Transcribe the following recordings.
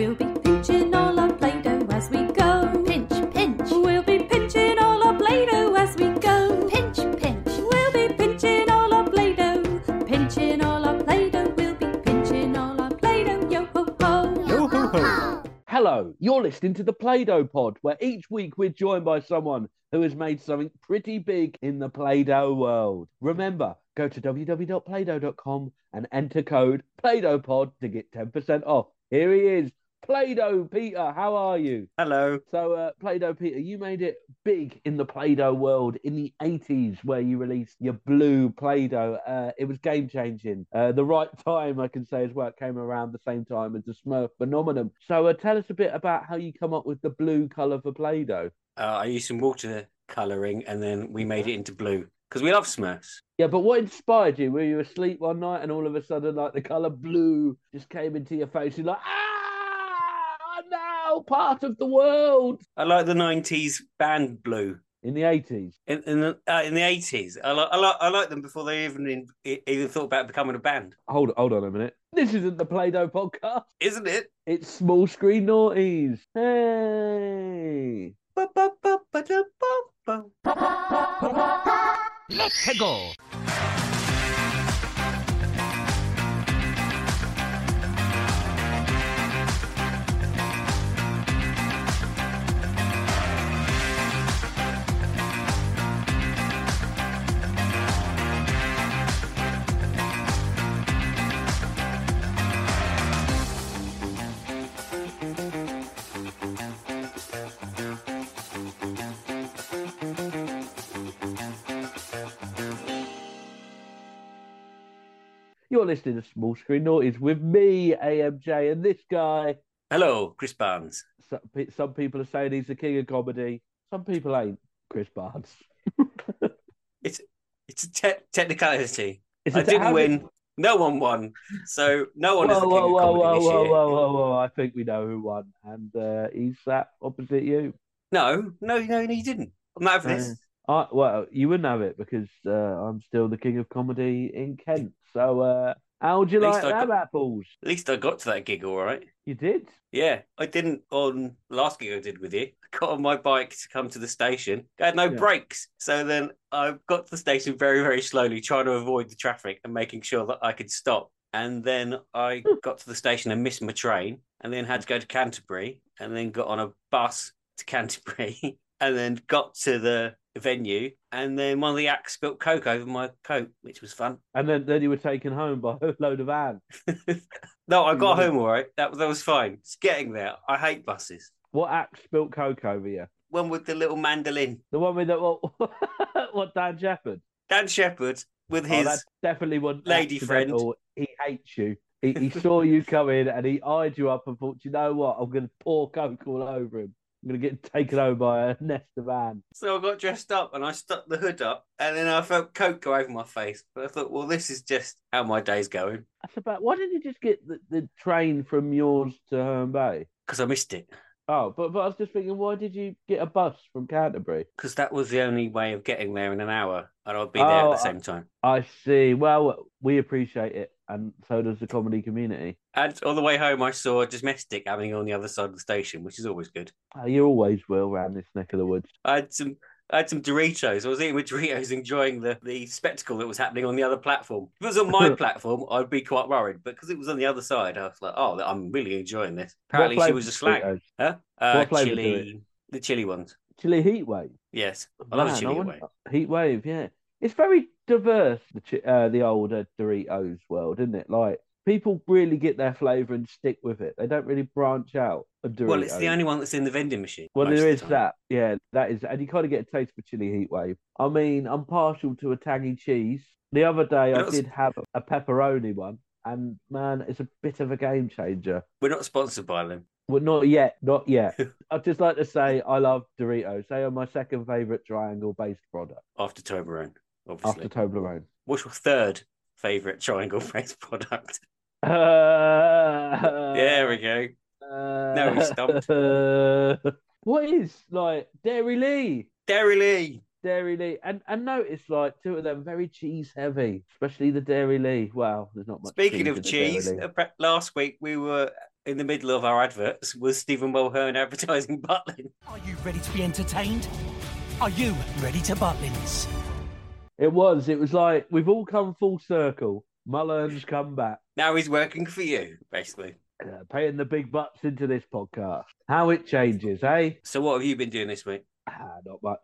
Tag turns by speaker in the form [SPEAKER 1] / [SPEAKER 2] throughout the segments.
[SPEAKER 1] We'll be pinching all our Play-Doh as we go.
[SPEAKER 2] Pinch, pinch,
[SPEAKER 1] We'll be pinching all our Play-Doh as we go.
[SPEAKER 2] pinch, pinch.
[SPEAKER 1] We'll be pinching all our Play-Doh. Pinching all our Play-Doh. We'll be pinching all our Play-Doh. Yo ho ho.
[SPEAKER 3] yo ho ho.
[SPEAKER 4] Hello, you're listening to the Play Doh Pod, where each week we're joined by someone who has made something pretty big in the Play Doh world. Remember, go to www.playdoh.com and enter code PlayDohPod to get 10% off. Here he is, Play Doh Peter. How are you?
[SPEAKER 5] Hello.
[SPEAKER 4] So, uh, Play Doh Peter, you made it big in the Play Doh world in the 80s, where you released your blue Play Doh. Uh, it was game changing. Uh, the right time, I can say, as well. It came around the same time as the Smurf phenomenon. So, uh, tell us a bit about how you come up with the blue color for Play Doh.
[SPEAKER 5] Uh, I used some water colouring and then we made it into blue because we love Smurfs.
[SPEAKER 4] Yeah, but what inspired you? Were you asleep one night and all of a sudden, like the color blue just came into your face? You're like, ah, I'm now part of the world.
[SPEAKER 5] I like the 90s band blue.
[SPEAKER 4] In the 80s.
[SPEAKER 5] In, in the uh, in the 80s, I like I like I like them before they even in, even thought about becoming a band,
[SPEAKER 4] Hold, hold on a minute. This isn't the Play Doh podcast.
[SPEAKER 5] isn't it?
[SPEAKER 4] It's small screen naughties. Hey.
[SPEAKER 3] Let's go.
[SPEAKER 4] You're listening to Small Screen Naughties with me, AMJ, and this guy.
[SPEAKER 5] Hello, Chris Barnes.
[SPEAKER 4] Some, some people are saying he's the king of comedy. Some people ain't. Chris Barnes.
[SPEAKER 5] It's it's a te- technicality.
[SPEAKER 4] Is
[SPEAKER 5] I
[SPEAKER 4] it-
[SPEAKER 5] didn't win.
[SPEAKER 4] did-
[SPEAKER 5] No one won, so no one is
[SPEAKER 4] Whoa,
[SPEAKER 5] the king
[SPEAKER 4] whoa,
[SPEAKER 5] of comedy
[SPEAKER 4] whoa,
[SPEAKER 5] this
[SPEAKER 4] whoa,
[SPEAKER 5] year.
[SPEAKER 4] whoa, whoa, whoa! I think we know who won, and uh, he's sat opposite you.
[SPEAKER 5] No, no, no, no, you didn't. I'm not having this.
[SPEAKER 4] I, well, you wouldn't have it because uh, I'm still the king of comedy in Kent. So, uh, how would you like
[SPEAKER 5] I
[SPEAKER 4] them
[SPEAKER 5] got-
[SPEAKER 4] apples?
[SPEAKER 5] At least I got to that gig all right.
[SPEAKER 4] You did.
[SPEAKER 5] Yeah, I didn't on last gig I did with you. I got on my bike to come to the station. I had no
[SPEAKER 4] Yeah.
[SPEAKER 5] brakes. So then I got to the station very, very slowly, trying to avoid the traffic and making sure that I could stop. And then I got to the station and missed my train, and then had to go to Canterbury, and then got on a bus to Canterbury, and then got to the venue. And then one of the acts spilled coke over my coat, which was fun.
[SPEAKER 4] And then, then you were taken home by a load of ants.
[SPEAKER 5] no, I got home all right. That, that was fine. It's getting there. I hate buses.
[SPEAKER 4] What act spilt coke over you?
[SPEAKER 5] One with the little mandolin.
[SPEAKER 4] The one with the what? what Dan Shepherd?
[SPEAKER 5] Dan Shepherd with
[SPEAKER 4] Oh,
[SPEAKER 5] his
[SPEAKER 4] that definily wasn't
[SPEAKER 5] lady friend.
[SPEAKER 4] accidental. He hates you. He, he saw you come in and he eyed you up and thought, you know what? I'm going to pour coke all over him. I'm going to get taken over by a nest of ants.
[SPEAKER 5] So I got dressed up and I stuck the hood up, and then I felt coke go over my face. But I thought, well, this is just how my day's going
[SPEAKER 4] That's about. Why didn't you just get the, the train from yours to Herne Bay?
[SPEAKER 5] because I missed it.
[SPEAKER 4] Oh, but but I was just thinking, why did you get a bus from Canterbury?
[SPEAKER 5] Because that was the only way of getting there in an hour, and I'd be there
[SPEAKER 4] Oh,
[SPEAKER 5] at the oh, same time.
[SPEAKER 4] I see. Well, we appreciate it, and so does the comedy community.
[SPEAKER 5] And on the way home, I saw a Domestic happening on the other side of the station, which is always good.
[SPEAKER 4] Uh, you always will around this neck of the woods.
[SPEAKER 5] I had some. I had some Doritos. I was eating with Doritos, enjoying the, the spectacle that was happening on the other platform. If it was on my platform, I'd be quite worried. But because it was on the other side, I was like, "Oh, I'm really enjoying this." Apparently, she was a slag. Huh? Uh, chili, the chili ones.
[SPEAKER 4] Chili heat wave.
[SPEAKER 5] Yes, I love a
[SPEAKER 4] Man,
[SPEAKER 5] chili
[SPEAKER 4] wonder-
[SPEAKER 5] away.
[SPEAKER 4] Heat wave, yeah. It's very diverse, the uh, the older Doritos world, isn't it? Like people really get their flavour and stick with it. They don't really branch out of Doritos.
[SPEAKER 5] Well, it's the only one that's in the vending machine.
[SPEAKER 4] Well, there is
[SPEAKER 5] the
[SPEAKER 4] that. Yeah, that is, and you kind of get a taste for chili heat wave. I mean, I'm partial to a tangy cheese. The other day, I did have a pepperoni one, and man, it's a bit of a game changer.
[SPEAKER 5] We're not sponsored by them.
[SPEAKER 4] Well, not yet, not yet. I'd just like to say I love Doritos. They are my second favorite triangle-based product
[SPEAKER 5] After Toblerone, obviously.
[SPEAKER 4] after Toblerone.
[SPEAKER 5] What's your third favorite triangle face product?
[SPEAKER 4] Uh,
[SPEAKER 5] there we go.
[SPEAKER 4] Uh,
[SPEAKER 5] we stumped.
[SPEAKER 4] what is like Dairylea?
[SPEAKER 5] Dairy Lee.
[SPEAKER 4] Dairy Lee, and and notice like two of them very cheese heavy, especially the Dairylea. Wow, there's not much.
[SPEAKER 5] Speaking
[SPEAKER 4] cheese
[SPEAKER 5] of
[SPEAKER 4] in the Dairy
[SPEAKER 5] cheese,
[SPEAKER 4] Lee.
[SPEAKER 5] uh, last week we were in the middle of our adverts with Stephen Mulhern advertising Butlin.
[SPEAKER 2] Are you ready to be entertained? Are you ready to Butlins?
[SPEAKER 4] It was. It was like we've all come full circle. Mulhern's come back,
[SPEAKER 5] Now he's working for you, basically.
[SPEAKER 4] uh, paying the big butts into this podcast. How it changes, eh?
[SPEAKER 5] So what have you been doing this week?
[SPEAKER 4] Ah, not much.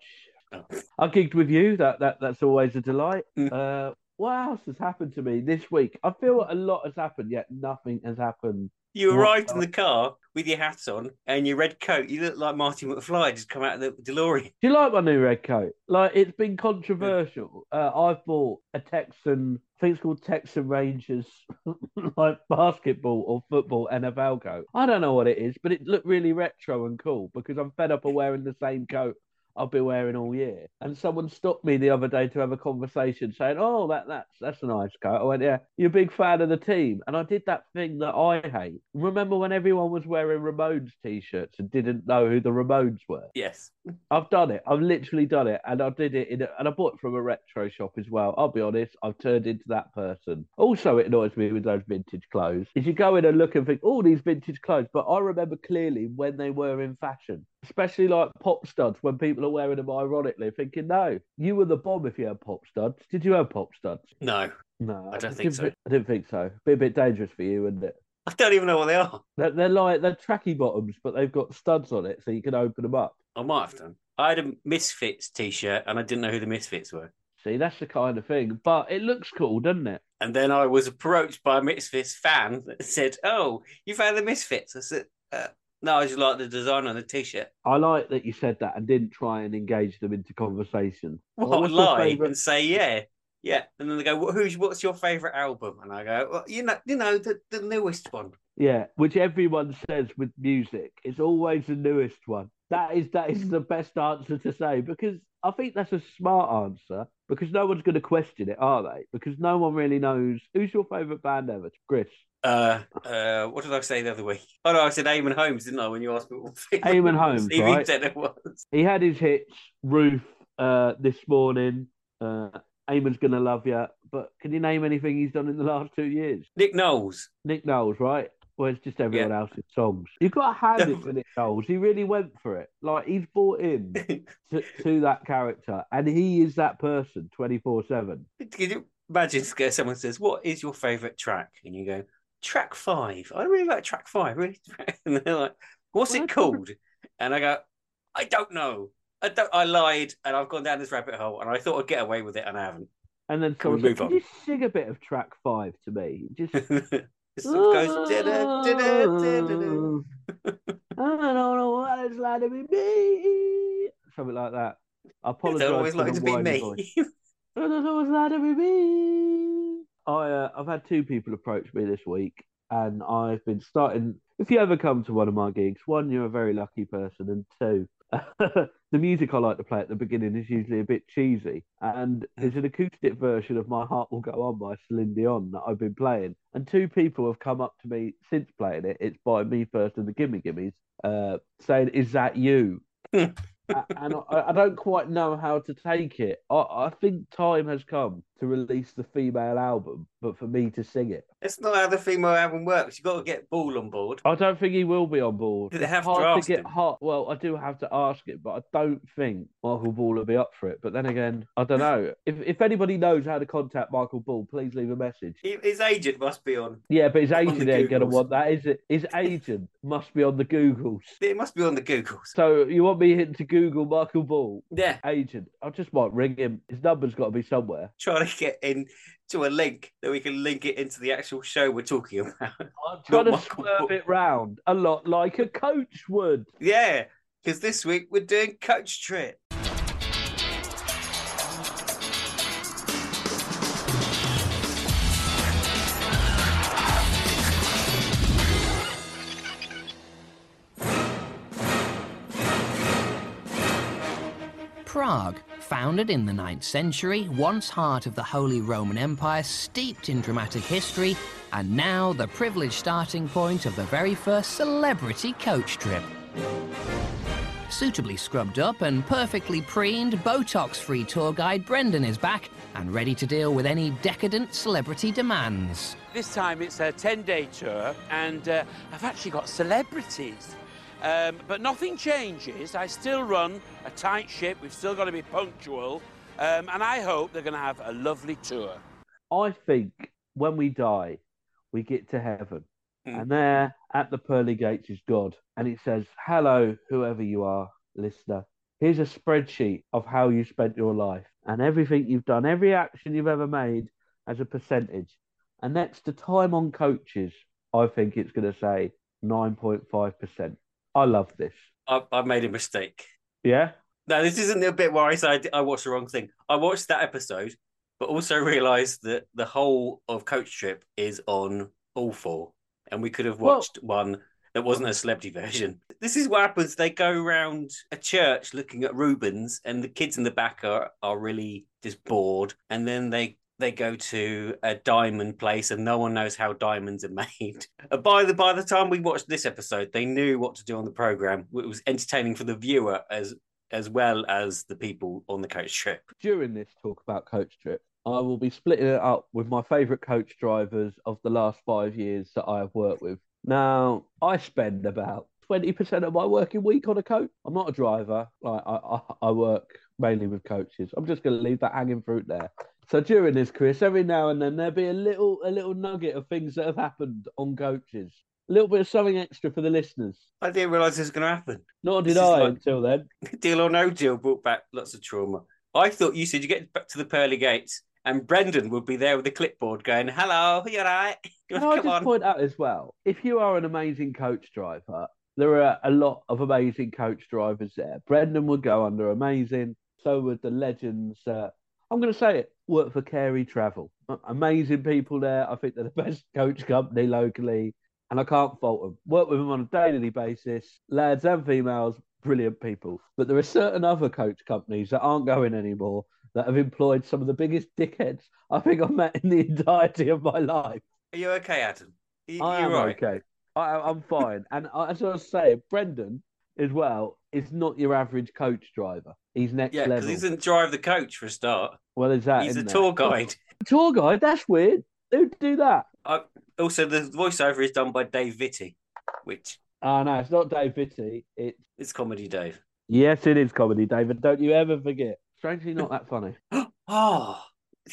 [SPEAKER 5] Oh.
[SPEAKER 4] I gigged with you. That that that's always a delight.
[SPEAKER 5] Mm.
[SPEAKER 4] Uh, what else has happened to me this week? I feel a lot has happened, yet nothing has happened.
[SPEAKER 5] You arrived in the car with your hat on and your red coat. You look like Marty McFly just come out of the DeLorean.
[SPEAKER 4] Do you like my new red coat? Like it's been controversial. Uh, I've bought a Texan, I think it's called Texan Rangers, like basketball or football NFL coat. I don't know what it is, but it looked really retro and cool because I'm fed up of wearing the same coat I've been wearing all year. And someone stopped me the other day to have a conversation saying, "Oh, that that's that's a nice coat." I went, "Yeah, you're a big fan of the team," and I did that thing that I hate. Remember when everyone was wearing Ramones t-shirts and didn't know who the Ramones were?
[SPEAKER 5] Yes.
[SPEAKER 4] I've done it. I've literally done it, and I did it in, a, and I bought it from a retro shop as well. I'll be honest, I've turned into that person. Also, it annoys me with those vintage clothes. Is you go in and look and think, oh, these vintage clothes, but I remember clearly when they were in fashion, especially like pop studs when people are wearing them ironically, thinking, no, you were the bomb if you had pop studs. Did you have pop studs?
[SPEAKER 5] No,
[SPEAKER 4] No,
[SPEAKER 5] I don't think
[SPEAKER 4] didn't
[SPEAKER 5] so.
[SPEAKER 4] I didn't think so. Be a bit dangerous for you, isn't it?
[SPEAKER 5] I don't even know what they are.
[SPEAKER 4] They're, they're like they're tracky bottoms, but they've got studs on it, so you can open them up.
[SPEAKER 5] I might have done. I had a Misfits t-shirt and I didn't know who the Misfits were.
[SPEAKER 4] See, that's the kind of thing. But it looks cool, doesn't it?
[SPEAKER 5] And then I was approached by a Misfits fan that said, "Oh, you found the Misfits?" I said, uh, "No, I just like the design on the t-shirt."
[SPEAKER 4] I like that you said that and didn't try and engage them into conversation. Well, your
[SPEAKER 5] lie
[SPEAKER 4] favourite-
[SPEAKER 5] and say, "Yeah, yeah," and then they go, well, "Who's what's your favorite album?" And I go, well, "You know, you know the, the newest one."
[SPEAKER 4] Yeah, which everyone says with music. It's always the newest one. That is that is the best answer to say because I think that's a smart answer because no one's going to question it, are they? Because no one really knows who's your favorite band ever. Chris,
[SPEAKER 5] Uh, uh, what did I say the other week? Oh no, I said Eamon Holmes, didn't I? When you asked me what
[SPEAKER 4] Eamon Holmes,
[SPEAKER 5] he
[SPEAKER 4] right?
[SPEAKER 5] said it was.
[SPEAKER 4] he had his hits. Roof uh, this morning. Uh, Eamon's gonna love you. But can you name anything he's done in the last two years?
[SPEAKER 5] Nick Knowles.
[SPEAKER 4] Nick Knowles, right? Well, it's just everyone
[SPEAKER 5] Yeah.
[SPEAKER 4] else's songs. You've got to hand it to Nick Knowles. He really went for it. Like he's bought in to, to that character, and he is that person twenty four seven.
[SPEAKER 5] Can you imagine someone says, "What is your favorite track?" and you go, "Track five. I really like track five. Really?" And they're like, "What's
[SPEAKER 4] Well,
[SPEAKER 5] it called?" And I go, "I don't know. I don't. I lied, and I've gone down this rabbit hole, and I thought I'd get away with it, and I haven't."
[SPEAKER 4] And then someone said, "Can you sing a bit of track five to me?" Just.
[SPEAKER 5] It goes. "Da-da, da-da, da-da-da."
[SPEAKER 4] I don't know what it's like to be me. Something like that. I apologize.
[SPEAKER 5] don't always like to be me.
[SPEAKER 4] I don't know what it's like to be me. I, uh, I've had two people approach me this week, and I've been starting. If you ever come to one of my gigs, one, you're a very lucky person, and two, the music I like to play at the beginning is usually a bit cheesy. And there's an acoustic version of My Heart Will Go On by Celine Dion that I've been playing. And two people have come up to me since playing it. It's by Me First and the Gimme Gimmes, uh, saying, Is that you? And I, I don't quite know how to take it. I, I think time has come to release the female album, but for me to sing it.
[SPEAKER 5] That's not how the female album works. You've got to get Ball on board.
[SPEAKER 4] I don't think he will be on board.
[SPEAKER 5] Do they
[SPEAKER 4] It's
[SPEAKER 5] have to
[SPEAKER 4] hard
[SPEAKER 5] ask
[SPEAKER 4] get
[SPEAKER 5] him?
[SPEAKER 4] hot. Well, I do have to ask it, but I don't think Michael Ball will be up for it. But then again, I don't know. if if anybody knows how to contact Michael Ball, please leave a message.
[SPEAKER 5] His agent must be on.
[SPEAKER 4] Yeah, but his agent ain't gonna want that, is it? His agent must be on the Googles.
[SPEAKER 5] It must be on the Googles.
[SPEAKER 4] So you want me to Google Michael Ball
[SPEAKER 5] Yeah,
[SPEAKER 4] agent? I just might ring him. His number's got to be somewhere.
[SPEAKER 5] trying to get in to a link that we can link it into the actual show we're talking about.
[SPEAKER 4] I'm trying to
[SPEAKER 5] Michael
[SPEAKER 4] swerve
[SPEAKER 5] Ball.
[SPEAKER 4] it round a lot like a coach would.
[SPEAKER 5] yeah, because this week we're doing Coach Trip.
[SPEAKER 6] Prague, founded in the 9th century, once heart of the Holy Roman Empire, steeped in dramatic history, and now the privileged starting point of the very first celebrity coach trip. Suitably scrubbed up and perfectly preened, Botox free tour guide Brendan is back and ready to deal with any decadent celebrity demands.
[SPEAKER 7] This time it's a 10 day tour, and uh, I've actually got celebrities. Um, but nothing changes. I still run a tight ship. We've still got to be punctual. Um, and I hope they're going to have a lovely tour.
[SPEAKER 4] I think when we die, we get to heaven,
[SPEAKER 5] Mm.
[SPEAKER 4] and there at the pearly gates is God, and it says, "Hello, whoever you are, listener. Here's a spreadsheet of how you spent your life and everything you've done, every action you've ever made as a percentage. And next to time on coaches, I think it's going to say nine point five percent. I love this.
[SPEAKER 5] I, I've made a mistake.
[SPEAKER 4] Yeah,
[SPEAKER 5] No, this isn't the bit where I said I watched the wrong thing. I watched that episode, but also realised that the whole of Coach Trip is on all four, and we could have
[SPEAKER 4] Well-
[SPEAKER 5] watched one that wasn't a celebrity version. This is what happens. They go around a church looking at Rubens, and the kids in the back are are really just bored, and then they. They go to a diamond place and no one knows how diamonds are made. By the by the time we watched this episode, they knew what to do on the program. It was entertaining for the viewer as as well as the people on the coach trip.
[SPEAKER 4] during this talk about coach trip, I will be splitting it up with my favourite coach drivers of the last five years that I have worked with. Now, I spend about 20% of my working week on a coach. I'm not a driver, like I, I, I work mainly with coaches. I'm just going to leave that hanging fruit there. So during this, Chris, every now and then there'll be a little a little nugget of things that have happened on coaches. A little bit of something extra for the listeners.
[SPEAKER 5] I didn't realise this was going to happen.
[SPEAKER 4] Nor did
[SPEAKER 5] This
[SPEAKER 4] I
[SPEAKER 5] like-
[SPEAKER 4] until then.
[SPEAKER 5] Deal or no deal brought back lots of trauma. I thought you said you get back to the pearly gates and Brendan would be there with a clipboard going, "Hello, you're right."
[SPEAKER 4] Can I just
[SPEAKER 5] on?"
[SPEAKER 4] point out as well, if you are an amazing coach driver, there are a lot of amazing coach drivers there. Brendan would go under amazing. So would the legends. Uh, I'm going to say it. Work for Carey Travel. Amazing people there. I think they're the best coach company locally, and I can't fault them. Work with them on a daily basis. Lads and females, brilliant people. But there are certain other coach companies that aren't going anymore that have employed some of the biggest dickheads I think I've met in the entirety of my life.
[SPEAKER 5] Are you okay, Adam? You,
[SPEAKER 4] I
[SPEAKER 5] you're
[SPEAKER 4] am
[SPEAKER 5] right.
[SPEAKER 4] okay. I, I'm fine. and as I was saying, Brendan as well is not your average coach driver. He's next
[SPEAKER 5] Yeah, because he doesn't drive the coach for a start.
[SPEAKER 4] Well, is that
[SPEAKER 5] He's a
[SPEAKER 4] isn't
[SPEAKER 5] tour
[SPEAKER 4] there?
[SPEAKER 5] guide.
[SPEAKER 4] Tour guide. That's weird. Who'd do that?
[SPEAKER 5] Also, the voiceover is done by Dave Vitty, which
[SPEAKER 4] Oh no, it's not Dave Vitty. It's
[SPEAKER 5] is comedy Dave.
[SPEAKER 4] yes, it is comedy, David. Don't you ever forget. Strangely, not that funny.
[SPEAKER 5] Oh,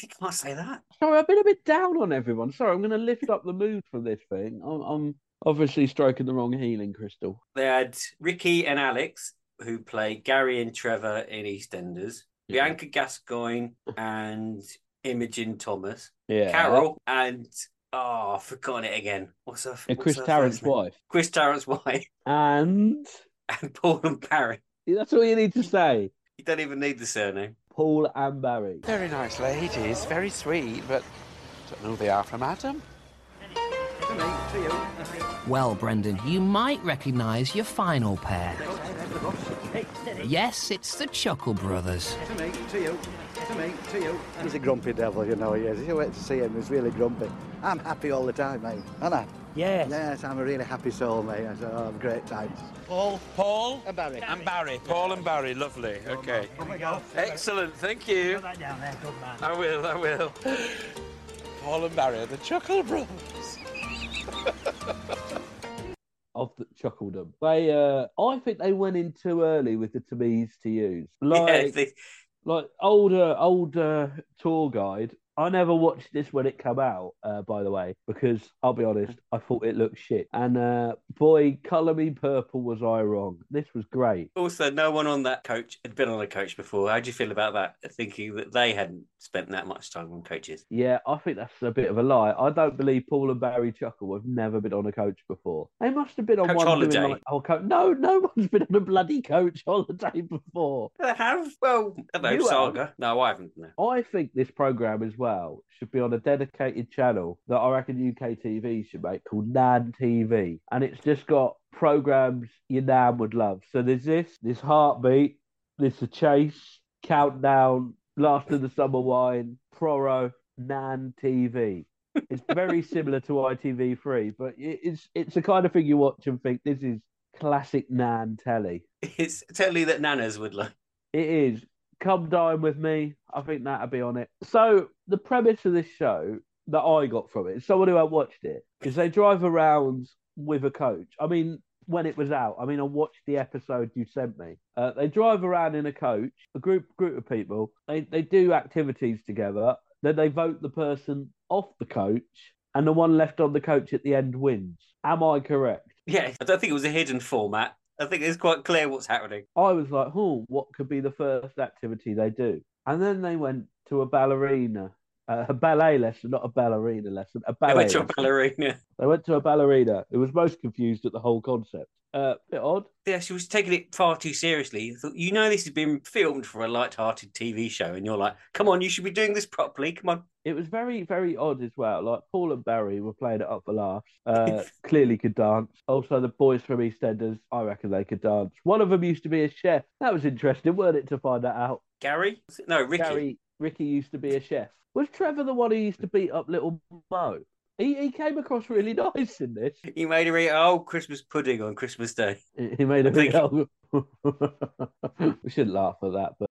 [SPEAKER 5] you can't say that.
[SPEAKER 4] Sorry, I've been a bit down on everyone. Sorry, I'm going to lift up the mood for this thing. I'm, I'm obviously stroking the wrong healing crystal.
[SPEAKER 5] They had Ricky and Alex, who play Gary and Trevor in EastEnders, Bianca Gascoigne and Imogen Thomas,
[SPEAKER 4] Yeah.
[SPEAKER 5] Carol and oh, I've forgotten it again. What's her?
[SPEAKER 4] And
[SPEAKER 5] what's
[SPEAKER 4] Chris
[SPEAKER 5] her
[SPEAKER 4] Tarrant's
[SPEAKER 5] name?
[SPEAKER 4] wife.
[SPEAKER 5] Chris Tarrant's wife,
[SPEAKER 4] And
[SPEAKER 5] and Paul and Barry.
[SPEAKER 4] that's all you need to say.
[SPEAKER 5] You don't even need the surname.
[SPEAKER 4] Paul and Barry.
[SPEAKER 7] Very nice ladies, very sweet, but don't know who they are from Adam.
[SPEAKER 6] Well, Brendan, you might recognise your final pair. Yes, it's the Chuckle Brothers.
[SPEAKER 8] To me, to you, to me, to you. He's a grumpy devil, you know he is. You wait to see him, he's really grumpy. I'm happy all the time, mate, aren't I?
[SPEAKER 2] Yes.
[SPEAKER 8] Yes, I'm a really happy soul, mate. I I have great times.
[SPEAKER 7] Paul, Paul,
[SPEAKER 8] And Barry.
[SPEAKER 7] and Barry. Paul and Barry, lovely. Okay. Excellent, thank you.
[SPEAKER 2] Put that down there, good man.
[SPEAKER 7] I will, I will. Paul and Barry are the Chuckle Brothers.
[SPEAKER 4] of the Chuckledom. They, uh, I think they went in too early with the to be's to use. Like,
[SPEAKER 5] Yeah, they-
[SPEAKER 4] like older, older tour guide. I never watched this when it came out, uh, by the way, because I'll be honest, I thought it looked shit. And uh, boy, colour me purple, was I wrong? This was great.
[SPEAKER 5] Also, no one on that coach had been on a coach before. How do you feel about that? Thinking that they hadn't spent that much time on coaches.
[SPEAKER 4] Yeah, I think that's a bit of a lie. I don't believe Paul and Barry Chuckle have never been on a coach before. They must have been on
[SPEAKER 5] Coach
[SPEAKER 4] one doing like, oh, co- no, no one's been on a bloody coach holiday before.
[SPEAKER 5] They have. Well, know,
[SPEAKER 4] You have.
[SPEAKER 5] Saga. No, I haven't. No.
[SPEAKER 4] I think this program as well should be on a dedicated channel that I reckon UK TV should make called Nan TV, and it's just got programs your Nan would love. So there's this, this heartbeat, there's a chase, countdown, last of the summer wine, Proro, Nan TV. It's very similar to ITV3, but it's it's the kind of thing you watch and think this is classic Nan telly.
[SPEAKER 5] It's totally that Nanas would like.
[SPEAKER 4] It is. Come dine with me. I think that'll be on it. So the premise of this show that I got from it, someone who had watched it, is they drive around with a coach. I mean, when it was out, I mean, I watched the episode you sent me. Uh, they drive around in a coach, a group group of people. They they do activities together. Then they vote the person off the coach, and the one left on the coach at the end wins. Am I correct?
[SPEAKER 5] Yeah, I don't think it was a hidden format. I think it's quite clear what's happening.
[SPEAKER 4] I was like, oh, what could be the first activity they do? And then they went to a ballerina, uh, a ballet lesson, not a ballerina lesson, a
[SPEAKER 5] They
[SPEAKER 4] ballet.
[SPEAKER 5] went to a ballerina.
[SPEAKER 4] They went to a ballerina. It was most confused at the whole concept. Uh, bit odd.
[SPEAKER 5] Yeah, she was taking it far too seriously. Thought, you know, this has been filmed for a light-hearted TV show, and you're like, come on, you should be doing this properly. Come on.
[SPEAKER 4] It was very, very odd as well. Like Paul and Barry were playing it up for laughs. Uh, clearly could dance. Also, the boys from EastEnders, I reckon they could dance. One of them used to be a chef. That was interesting, weren't it, to find that out?
[SPEAKER 5] Gary? No, Ricky.
[SPEAKER 4] Gary, Ricky used to be a chef. Was Trevor the one who used to beat up little Mo? He, he came across really nice in this.
[SPEAKER 5] He made a eat old Christmas pudding on Christmas Day.
[SPEAKER 4] He he made a
[SPEAKER 5] think-
[SPEAKER 4] big. we shouldn't laugh at that, but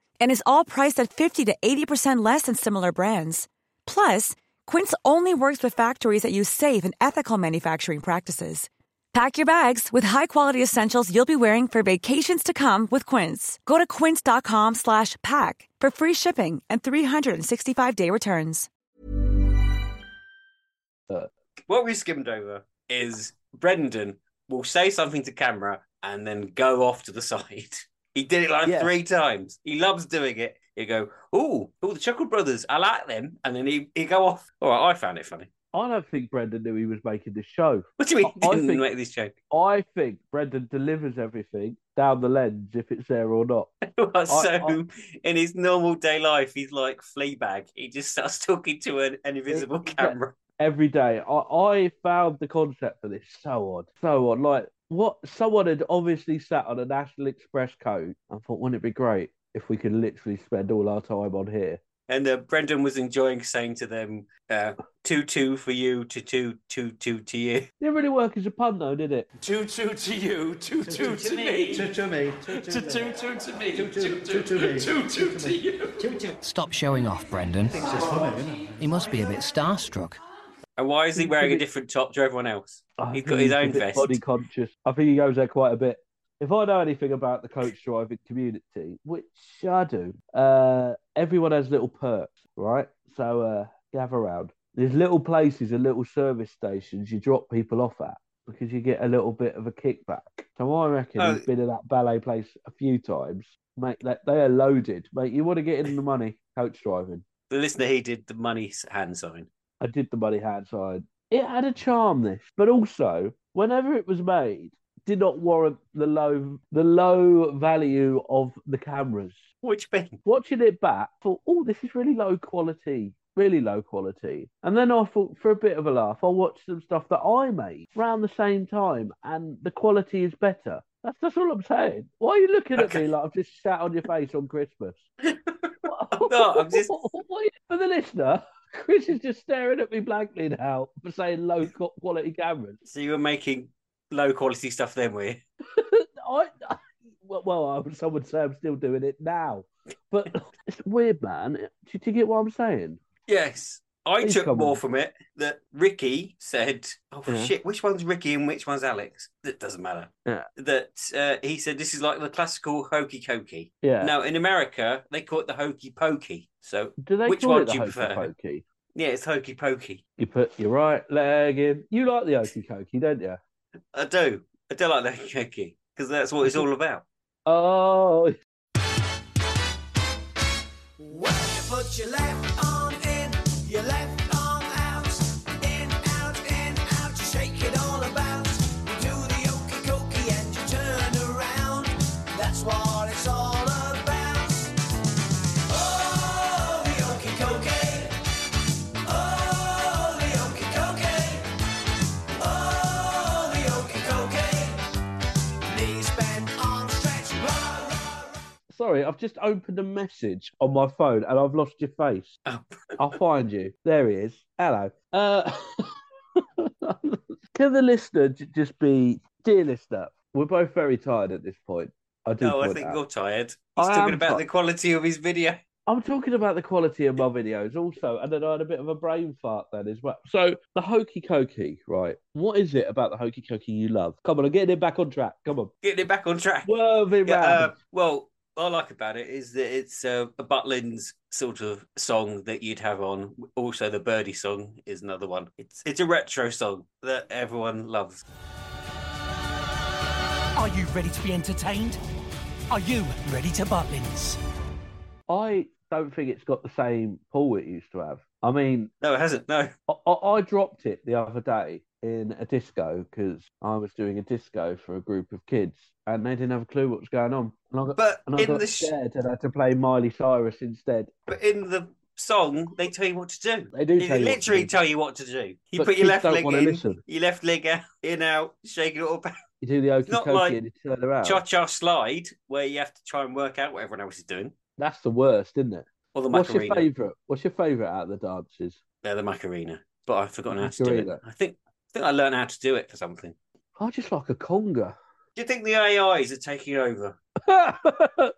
[SPEAKER 9] And is all priced at 50 to 80% less than similar brands. Plus, Quince only works with factories that use safe and ethical manufacturing practices. Pack your bags with high-quality essentials you'll be wearing for vacations to come with Quince. Go to quince.com slash pack for free shipping and 365-day returns.
[SPEAKER 5] What we skimmed over is Brendan will say something to camera and then go off to the side. He did it like
[SPEAKER 4] Yeah.
[SPEAKER 5] three times. He loves doing it. He'd go, oh, oh, the Chuckle Brothers, I like them. And then he he'd go off. All right, I found it funny.
[SPEAKER 4] I don't think Brendan knew he was making this show.
[SPEAKER 5] What do you mean
[SPEAKER 4] I- I
[SPEAKER 5] didn't
[SPEAKER 4] think-
[SPEAKER 5] make this joke?
[SPEAKER 4] I think Brendan delivers everything down the lens if it's there or not. I-
[SPEAKER 5] so in his normal day life, he's like Fleabag. He just starts talking to an, an invisible camera.
[SPEAKER 4] every day. I, I found the concept for this so odd, so odd. Like what someone had obviously sat on a National Express coat and thought, wouldn't it be great if we could literally spend all our time on here?
[SPEAKER 5] And uh, Brendan was enjoying saying to them, uh, two two for you to two two two to you.
[SPEAKER 4] Didn't really work as a pun though, did it?
[SPEAKER 7] Two two to you, two two to me,
[SPEAKER 8] Two to me.
[SPEAKER 7] two two to me, two two
[SPEAKER 8] two to me.
[SPEAKER 7] two two to you.
[SPEAKER 6] Stop showing off, Brendan. He must be a bit starstruck.
[SPEAKER 5] And why is he wearing a different top to everyone else?
[SPEAKER 4] I
[SPEAKER 5] He's got his own vest.
[SPEAKER 4] Body conscious. I think he goes there quite a bit. If I know anything about the coach driving community, which I do, uh, everyone has little perks, right? So uh, gather around. There's little places and little service stations you drop people off at because you get a little bit of a kickback. So I reckon
[SPEAKER 5] Oh.
[SPEAKER 4] he's been in that ballet place a few times. Mate, they, they are loaded. Mate, you want to get in the money, coach driving.
[SPEAKER 5] The listener, he did the money hand sign.
[SPEAKER 4] I did the money hand side. It had a charm, this, but also whenever it was made, did not warrant the low the low value of the cameras.
[SPEAKER 5] Which mean?
[SPEAKER 4] Watching it back, thought, oh, this is really low quality, really low quality. And then I thought, for a bit of a laugh, I'll watch some stuff that I made around the same time, and the quality is better. That's that's all I'm saying. Why are you looking at me like I've just sat on your face on Christmas?
[SPEAKER 5] No, I'm just.
[SPEAKER 4] For the listener, Chris is just staring at me blankly now for saying low quality cameras.
[SPEAKER 5] So you were making low quality stuff then, were you?
[SPEAKER 4] I, I well, I some would say I'm still doing it now, but it's weird, man. Do you, do you get what I'm saying?
[SPEAKER 5] Yes. I
[SPEAKER 4] Please
[SPEAKER 5] took more
[SPEAKER 4] on.
[SPEAKER 5] from it that Ricky said, "Oh
[SPEAKER 4] Yeah.
[SPEAKER 5] shit, which one's Ricky and which one's Alex?" That doesn't matter.
[SPEAKER 4] Yeah.
[SPEAKER 5] That uh, he said this is like the classical hokey cokey.
[SPEAKER 4] Yeah.
[SPEAKER 5] Now in America they call it the hokey pokey. So
[SPEAKER 4] Do they
[SPEAKER 5] which
[SPEAKER 4] call
[SPEAKER 5] one
[SPEAKER 4] it
[SPEAKER 5] do
[SPEAKER 4] the
[SPEAKER 5] you
[SPEAKER 4] hokey
[SPEAKER 5] prefer?
[SPEAKER 4] pokey?
[SPEAKER 5] Yeah, it's hokey pokey.
[SPEAKER 4] You put your right leg in. You like the hokey cokey, don't you?
[SPEAKER 5] I do. I do like the hokey cokey because that's what it's all about.
[SPEAKER 4] Oh,
[SPEAKER 10] Put your left arm
[SPEAKER 4] sorry. I've just opened a message on my phone and I've lost your face.
[SPEAKER 5] Oh.
[SPEAKER 4] I'll find you. There he is. Hello. Uh, can the listener j- just be, dear listener? We're both very tired at this point. I do.
[SPEAKER 5] No, I think
[SPEAKER 4] out.
[SPEAKER 5] you're tired. He's
[SPEAKER 4] I
[SPEAKER 5] talking about
[SPEAKER 4] ti-
[SPEAKER 5] the quality of his video.
[SPEAKER 4] I'm talking about the quality of my videos also, and then I had a bit of a brain fart then as well. So the hokey cokey, right? What is it about the hokey cokey you love? Come on, I'm getting it back on track. Come on,
[SPEAKER 5] Getting it back on track.
[SPEAKER 4] swerve it
[SPEAKER 5] Yeah, uh, well, I like about it is that it's uh, a Butlins sort of song that you'd have on. Also, the Birdie song is another one. It's it's a retro song that everyone loves.
[SPEAKER 2] Are you ready to be entertained? Are you ready to Butlins?
[SPEAKER 4] I don't think it's got the same pull it used to have. I mean,
[SPEAKER 5] No, it hasn't. No.
[SPEAKER 4] I, I, I dropped it the other day in a disco because I was doing a disco for a group of kids and they didn't have a clue what was going on. Got,
[SPEAKER 5] But in
[SPEAKER 4] got
[SPEAKER 5] the sh-
[SPEAKER 4] scared and I had to play Miley Cyrus instead.
[SPEAKER 5] But in the song, they tell you what to do.
[SPEAKER 4] They do
[SPEAKER 5] They
[SPEAKER 4] tell you
[SPEAKER 5] literally tell you what to do. You
[SPEAKER 4] But
[SPEAKER 5] put your left leg in,
[SPEAKER 4] listen.
[SPEAKER 5] your left leg out, in out, shake it all back.
[SPEAKER 4] You do the okey
[SPEAKER 5] not like
[SPEAKER 4] and you turn around.
[SPEAKER 5] Cha cha slide, where you have to try and work out what everyone else is doing.
[SPEAKER 4] That's the worst, isn't it?
[SPEAKER 5] Or the
[SPEAKER 4] What's your favourite? What's your favourite out of the dances?
[SPEAKER 5] They're the Macarena. But I've forgotten how to do it. I think think I learned how to do it for something.
[SPEAKER 4] I just like a conga.
[SPEAKER 5] Do you think the AIs are taking over?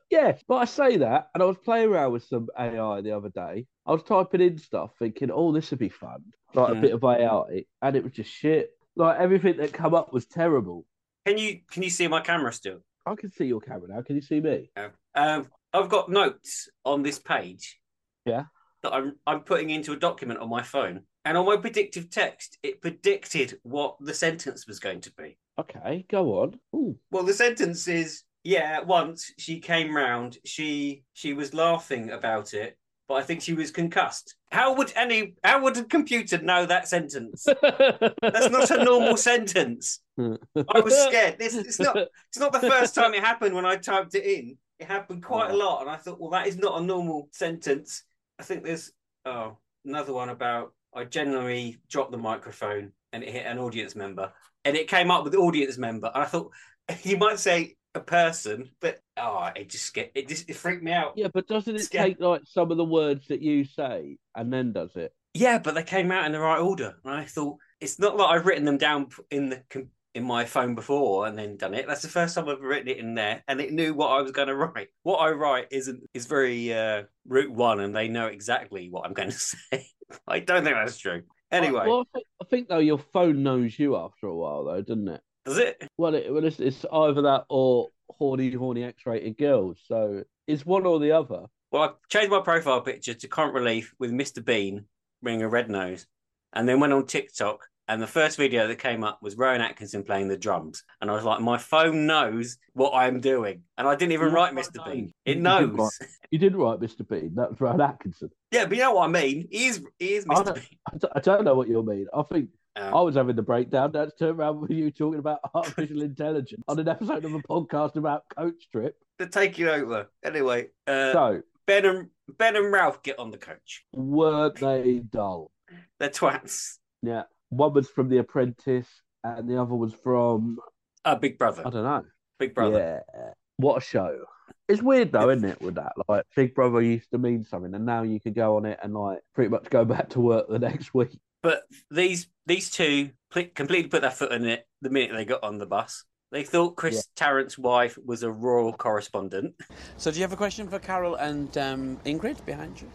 [SPEAKER 4] yes, but I say that, and I was playing around with some AI the other day. I was typing in stuff, thinking, "Oh, this would be fun," like a
[SPEAKER 5] Hmm.
[SPEAKER 4] bit of AI, and it was just shit. Like everything that come up was terrible.
[SPEAKER 5] Can you can you see my camera still?
[SPEAKER 4] I can see your camera now. Can you see me?
[SPEAKER 5] Um, I've got notes on this page
[SPEAKER 4] Yeah.
[SPEAKER 5] that I'm I'm putting into a document on my phone, and on my predictive text, it predicted what the sentence was going to be.
[SPEAKER 4] Okay, go on. Ooh.
[SPEAKER 5] Well, the sentence is, yeah, once she came round, she she was laughing about it, but I think she was concussed. How would any how would a computer know that sentence? That's not a normal sentence. I was scared. This it's not it's not the first time it happened when I typed it in. It happened quite a lot, and I thought, well, that is not a normal sentence. I think there's oh another one about I generally dropped the microphone and it hit an audience member, and it came up with the audience member, and I thought you might say a person, but oh, it just get it just it freaked me out.
[SPEAKER 4] Yeah, but doesn't it
[SPEAKER 5] Scared.
[SPEAKER 4] take like some of the words that you say and then does it?
[SPEAKER 5] Yeah, but they came out in the right order, and I thought it's not like I've written them down in the in my phone before and then done it. That's the first time I've written it in there, and it knew what I was going to write. What I write isn't is very uh, route one, and they know exactly what I'm going to say. I don't think that's true. Anyway,
[SPEAKER 4] Well, I think, I think though your phone knows you after a while, though, doesn't it?
[SPEAKER 5] does it?
[SPEAKER 4] Well, it, well it's, it's either that or horny, horny, X-rated girls. So it's one or the other.
[SPEAKER 5] Well, I changed my profile picture to Comic Relief with Mr. Bean wearing a red nose, and then went on TikTok. And the first video that came up was Rowan Atkinson playing the drums, and I was like, "My phone knows what I'm doing," and I didn't even
[SPEAKER 4] Your
[SPEAKER 5] write Mr. Bean.
[SPEAKER 4] You
[SPEAKER 5] It
[SPEAKER 4] didn't
[SPEAKER 5] knows.
[SPEAKER 4] write- You didn't write Mr. Bean. That was Rowan Atkinson.
[SPEAKER 5] Yeah, but you know what I mean. He is, he is
[SPEAKER 4] I
[SPEAKER 5] Mr.
[SPEAKER 4] don't,
[SPEAKER 5] Bean.
[SPEAKER 4] I don't- know what you mean. I think
[SPEAKER 5] Oh.
[SPEAKER 4] I was having the breakdown. That's turned around with you talking about artificial intelligence on an episode of a podcast about Coach Trip.
[SPEAKER 5] To take you over. Anyway, uh,
[SPEAKER 4] So
[SPEAKER 5] Ben and Ben and Ralph get on the coach.
[SPEAKER 4] weren't they dull?
[SPEAKER 5] They're twats.
[SPEAKER 4] Yeah. One was from The Apprentice, and the other was from
[SPEAKER 5] Uh, Big Brother.
[SPEAKER 4] I don't know.
[SPEAKER 5] Big Brother.
[SPEAKER 4] Yeah. What a show. It's weird though, isn't it, with that? Like Big Brother used to mean something and now you could go on it and like pretty much go back to work the next week.
[SPEAKER 5] But these these two pl- completely put their foot in it the minute they got on the bus. They thought Chris Tarrant's wife was a royal correspondent.
[SPEAKER 7] So, do you have a question for Carol and um, Ingrid behind you?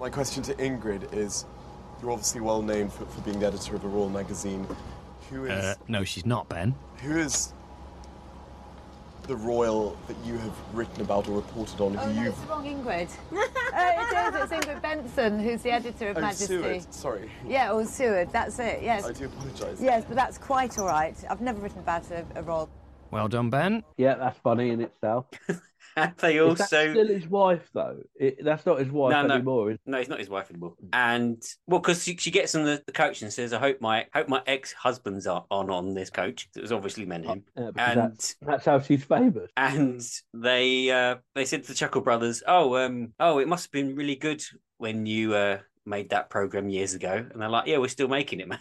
[SPEAKER 11] My question to Ingrid is you're obviously well known for, for being the editor of a Royal magazine. Who is
[SPEAKER 6] Uh, no, she's not, Ben.
[SPEAKER 11] who is the royal that you have written about or reported on
[SPEAKER 12] Oh,
[SPEAKER 11] who
[SPEAKER 12] no,
[SPEAKER 11] you've
[SPEAKER 12] it's wrong Ingrid. uh, it is. It's Ingrid Benson, who's the editor of
[SPEAKER 11] Oh,
[SPEAKER 12] Majesty.
[SPEAKER 11] Seward, sorry.
[SPEAKER 12] Yeah, or Seward. That's it. Yes.
[SPEAKER 11] I do apologise.
[SPEAKER 12] Yes, but that's quite all right. I've never written about a, a role.
[SPEAKER 6] Well done, Ben.
[SPEAKER 4] Yeah, that's funny in itself.
[SPEAKER 5] And they
[SPEAKER 4] Is that
[SPEAKER 5] also
[SPEAKER 4] still his wife though? It, that's not his wife
[SPEAKER 5] No, no.
[SPEAKER 4] anymore. Is
[SPEAKER 5] No, he's not his wife anymore. And well, because she, she gets on the, the coach and says, "I hope my hope my ex husbands are on on this coach." It was obviously meant him.
[SPEAKER 4] Yeah,
[SPEAKER 5] and
[SPEAKER 4] that's, that's how she's famous.
[SPEAKER 5] and they uh, they said to the Chuckle Brothers, "Oh, um, oh, it must have been really good when you uh, made that program years ago." And they're like, "Yeah, we're still making it, mate."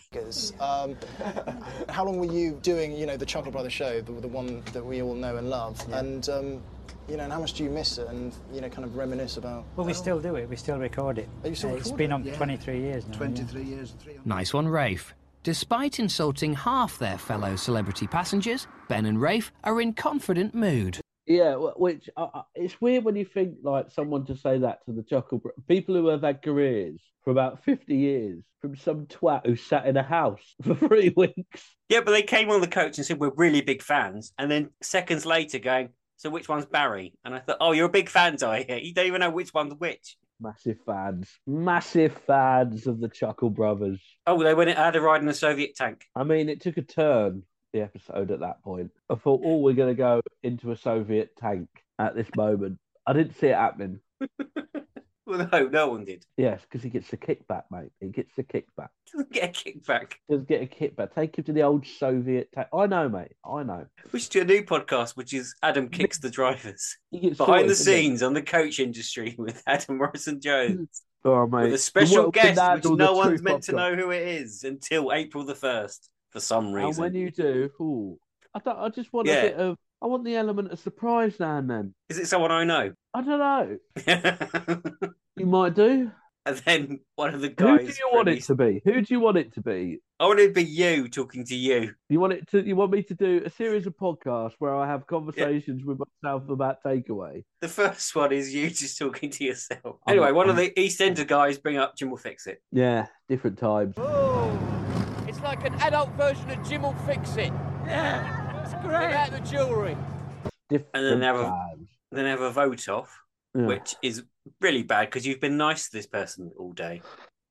[SPEAKER 13] Um, how long were you doing, you know, the Chuckle Brothers show, the, the one that we all know and love? And, um, you know, and how much do you miss it and, you know, kind of reminisce about?
[SPEAKER 14] Well, we still do it. We still record it.
[SPEAKER 13] Oh, you still
[SPEAKER 14] Uh, It's
[SPEAKER 13] record
[SPEAKER 14] been on
[SPEAKER 13] Yeah.
[SPEAKER 14] 23 years now.
[SPEAKER 13] 23 years and three
[SPEAKER 6] Nice one, Raef. Despite insulting half their fellow celebrity passengers, Ben and Raef are in confident mood.
[SPEAKER 4] Yeah, which uh, uh, it's weird when you think like someone to say that to the Chuckle people who have had careers for about fifty years from some twat who sat in a house for three weeks.
[SPEAKER 5] Yeah, but they came on the coach and said we're really big fans, and then seconds later going, "So which one's Barry?" And I thought, "Oh, you're a big fan, are you? You don't even know which one's which."
[SPEAKER 4] Massive fans, massive fans of the Chuckle Brothers.
[SPEAKER 5] Oh, they went had a ride in a Soviet tank.
[SPEAKER 4] I mean, it took a turn the episode at that point. I thought, oh, we're going to go into a Soviet tank at this moment. I didn't see it happening.
[SPEAKER 5] Well, no, no one did.
[SPEAKER 4] Yes, because he gets the kickback, mate. He gets the kickback.
[SPEAKER 5] Doesn't get a kickback.
[SPEAKER 4] Does get a kickback. Take him to the old Soviet tank. I know, mate. I know.
[SPEAKER 5] We should do a new podcast, which is Adam kicks the drivers
[SPEAKER 4] He gets
[SPEAKER 5] behind the
[SPEAKER 4] sorted, doesn't he?
[SPEAKER 5] scenes on the coach industry with Adam Morrison Jones.
[SPEAKER 4] Oh, mate.
[SPEAKER 5] with a
[SPEAKER 4] The
[SPEAKER 5] special guest, which no one's meant to know who it is until April the first for some reason.
[SPEAKER 4] And when you do, ooh, I, I just want
[SPEAKER 5] Yeah.
[SPEAKER 4] a bit of. I want the element of surprise now and then.
[SPEAKER 5] Is it someone I know?
[SPEAKER 4] I don't know. you might do.
[SPEAKER 5] and then one of the guys.
[SPEAKER 4] Who do you want it to be? Who do you want it to be?
[SPEAKER 5] I want it to be you talking to you.
[SPEAKER 4] You want it to? You want me to do a series of podcasts where I have conversations with myself about takeaway?
[SPEAKER 5] The first one is you just talking to yourself.
[SPEAKER 4] I'm
[SPEAKER 5] Anyway, one of
[SPEAKER 4] I'm-
[SPEAKER 5] the EastEnder guys bring up Jim will fix it.
[SPEAKER 4] Yeah, different times.
[SPEAKER 7] Oh, it's like an adult version of Jim will fix it. Yeah, it's great. Without the jewellery.
[SPEAKER 4] Different
[SPEAKER 5] And then have a
[SPEAKER 4] times.
[SPEAKER 5] then have a vote off,
[SPEAKER 4] Yeah.
[SPEAKER 5] which is really bad because you've been nice to this person all day.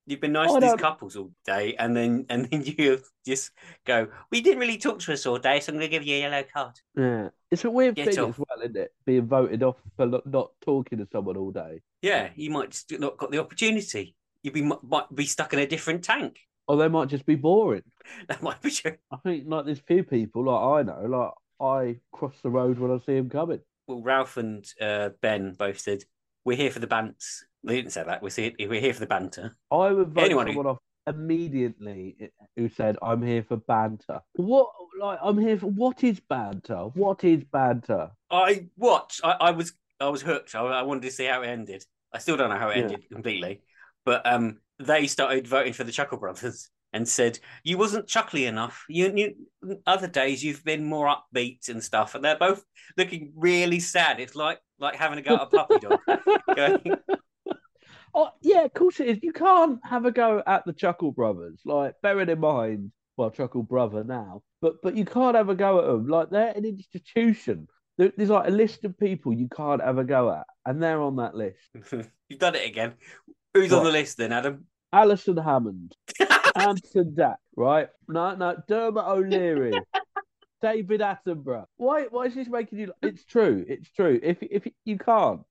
[SPEAKER 5] You've been nice
[SPEAKER 4] I
[SPEAKER 5] to these couples all day, and then and then you just go, "We didn't really talk to us all day, so I'm going to give you a yellow card."
[SPEAKER 4] Yeah, it's a weird
[SPEAKER 5] Get
[SPEAKER 4] thing
[SPEAKER 5] off.
[SPEAKER 4] as well, isn't it? Being voted off for not, not talking to someone all day.
[SPEAKER 5] Yeah, you might just not got the opportunity. You'd be might be stuck in a different tank.
[SPEAKER 4] Or they might just be boring.
[SPEAKER 5] That might be true.
[SPEAKER 4] I think like there's few people like I know, like I cross the road when I see him coming.
[SPEAKER 5] Well, Raef and uh, Ben both said, "We're here for the bants." They didn't say that. We're here, we're here for the banter.
[SPEAKER 4] I would vote
[SPEAKER 5] Anyone who-
[SPEAKER 4] off immediately who said, "I'm here for banter." What? Like I'm here for what is banter? What is banter?
[SPEAKER 5] I watched. I, I was I was hooked. I, I wanted to see how it ended. I still don't know how it
[SPEAKER 4] Yeah.
[SPEAKER 5] ended completely, but um, they started voting for the Chuckle Brothers and said you wasn't chuckly enough. You, you other days you've been more upbeat and stuff, and they're both looking really sad. It's like like having a go at a puppy dog. Going,
[SPEAKER 4] Oh yeah, of course it is. You can't have a go at the Chuckle Brothers. Like bearing in mind, well, Chuckle Brother now, but but you can't have a go at them. Like they're an institution. There- There's like a list of people you can't have a go at, and they're on that list.
[SPEAKER 5] You've done it again. Who's on the list then, Adam?
[SPEAKER 4] Alison Hammond, Ant and Dec, right? No, no, Dermot O'Leary, David Attenborough. Why? Why is this making you? It's true. It's true. If if you can't,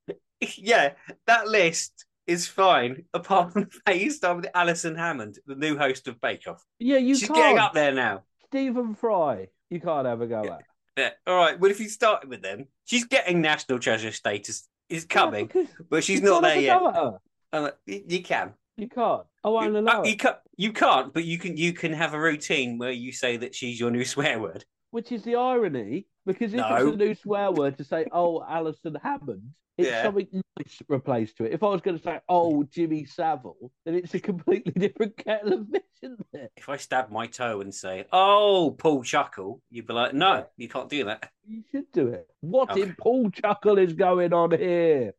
[SPEAKER 5] yeah, that list is fine, apart from the fact you start with Alison Hammond, the new host of Bake Off.
[SPEAKER 4] yeah, you
[SPEAKER 5] She's
[SPEAKER 4] can't.
[SPEAKER 5] getting up there now.
[SPEAKER 4] Stephen Fry, you can't have a go at.
[SPEAKER 5] Yeah. All right. Well, if you started with them, she's getting national treasure status. Is coming, but she's not there yet.
[SPEAKER 4] a her.
[SPEAKER 5] Uh, like, you, you can.
[SPEAKER 4] You can't. Oh, I won't
[SPEAKER 5] You,
[SPEAKER 4] allow
[SPEAKER 5] uh,
[SPEAKER 4] it.
[SPEAKER 5] you can't. You can't. But you can. You can have a routine where you say that she's your new swear word.
[SPEAKER 4] Which is the irony, because if
[SPEAKER 5] No.
[SPEAKER 4] it's a new swear word to say, "Oh, Alison Hammond," it's
[SPEAKER 5] Yeah.
[SPEAKER 4] something nice replaced to it. If I was going to say, "Oh, Jimmy Savile," then it's a completely different kettle of fish, isn't it?
[SPEAKER 5] If I stab my toe and say, "Oh, Paul Chuckle," you'd be like, "No, you can't do that."
[SPEAKER 4] You should do it. What
[SPEAKER 5] Okay.
[SPEAKER 4] in Paul Chuckle is going on here?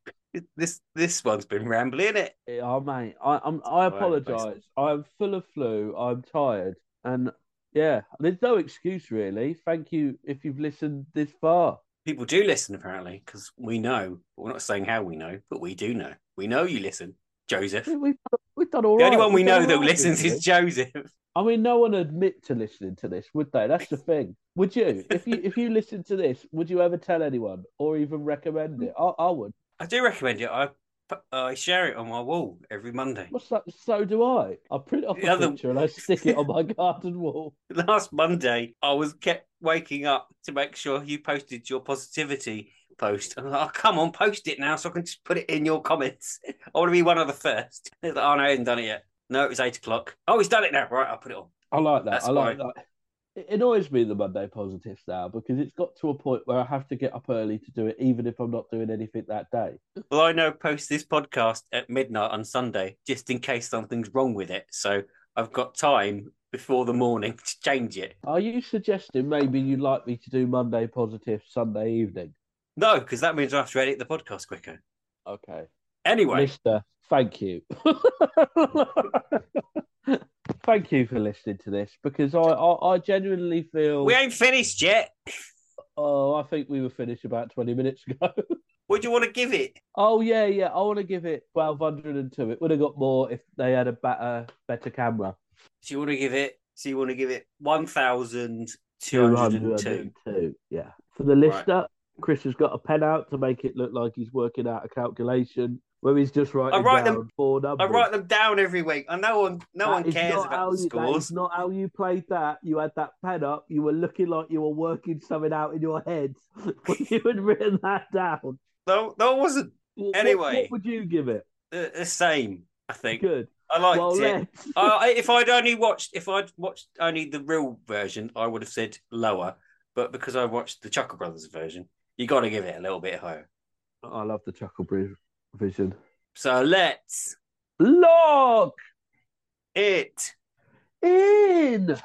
[SPEAKER 5] This this one's been rambling, it.
[SPEAKER 4] Eh, oh, mate, I, I'm, I apologise. I'm full of flu. I'm tired, and yeah, there's no excuse really. Thank you if you've listened this far.
[SPEAKER 5] People do listen apparently because we know. We're not saying how we know, but we do know. We know you listen, Joseph.
[SPEAKER 4] We- We've, we've done all
[SPEAKER 5] the
[SPEAKER 4] right.
[SPEAKER 5] only one we know that
[SPEAKER 4] right
[SPEAKER 5] listens is. Joseph.
[SPEAKER 4] I mean, no one would admit to listening to this, would they? That's the thing. Would you? If you if you listen to this, would you ever tell anyone or even recommend it? I, I would.
[SPEAKER 5] I do recommend it. I uh, I share it on my wall every Monday.
[SPEAKER 4] What's that? So do I. I print off
[SPEAKER 5] The
[SPEAKER 4] a
[SPEAKER 5] other-
[SPEAKER 4] picture and I stick it on my garden wall.
[SPEAKER 5] Last Monday, I was kept waking up to make sure you posted your positivity post. I'm like, oh, come on, post it now so I can just put it in your comments. I want to be one of the first. Like, oh, no, I haven't done it yet. No, it was eight o'clock. Oh, he's done it now. Right, I'll put it on.
[SPEAKER 4] I like that.
[SPEAKER 5] That's
[SPEAKER 4] I like that. It annoys me the Monday positives now because it's got to a point where I have to get up early to do it, even if I'm not doing anything that day.
[SPEAKER 5] Well, I know post this podcast at midnight on Sunday just in case something's wrong with it. So I've got time before the morning to change it.
[SPEAKER 4] Are you suggesting maybe you'd like me to do Monday positive Sunday evening?
[SPEAKER 5] No, because that means I have to edit the podcast quicker.
[SPEAKER 4] Okay.
[SPEAKER 5] Anyway,
[SPEAKER 4] Mister, thank you. thank you for listening to this because I, I, I genuinely feel.
[SPEAKER 5] we ain't finished yet.
[SPEAKER 4] Oh, I think we were finished about 20 minutes ago.
[SPEAKER 5] What do you want to give it?
[SPEAKER 4] oh, yeah, yeah. I want to give it 1202. It would have got more if they had a better, better camera.
[SPEAKER 5] So you want to give it? So you want to give it one thousand two hundred and two?
[SPEAKER 4] 202, Yeah. For the listener, Chris has got a pen out to make it look like he's working out a calculation where he's just writing
[SPEAKER 5] I write them-. I write them down every week, and no one, no
[SPEAKER 4] That
[SPEAKER 5] one cares about the
[SPEAKER 4] you-
[SPEAKER 5] scores.
[SPEAKER 4] not how you played that. You had that pen up. You were looking like you were working something out in your head when you had written that down.
[SPEAKER 5] No, no, it wasn't.
[SPEAKER 4] What- what-
[SPEAKER 5] Anyway.
[SPEAKER 4] what, would you give it?
[SPEAKER 5] The, the same, I think.
[SPEAKER 4] Good.
[SPEAKER 5] I liked
[SPEAKER 4] Well,
[SPEAKER 5] it. I, if I'd only watched, if I'd watched only the real version, I would have said lower. But because I watched the Chuckle Brothers version, you got to give it a little bit higher.
[SPEAKER 4] I love the Chuckle vision.
[SPEAKER 5] So let's
[SPEAKER 7] Lock
[SPEAKER 5] it
[SPEAKER 7] in.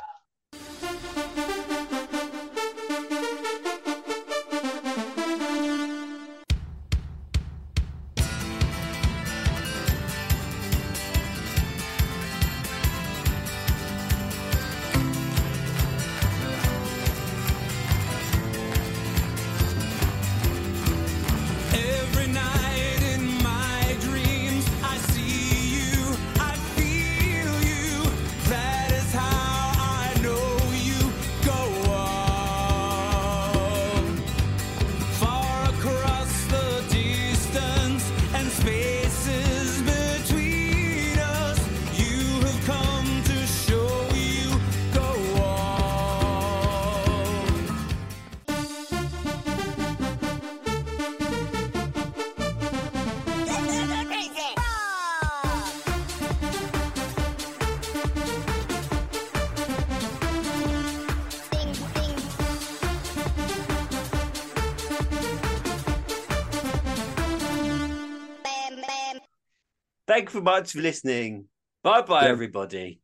[SPEAKER 5] Thank you very much for listening. Bye bye,
[SPEAKER 7] Yeah.
[SPEAKER 5] everybody.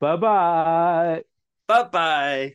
[SPEAKER 7] Bye bye.
[SPEAKER 5] Bye bye.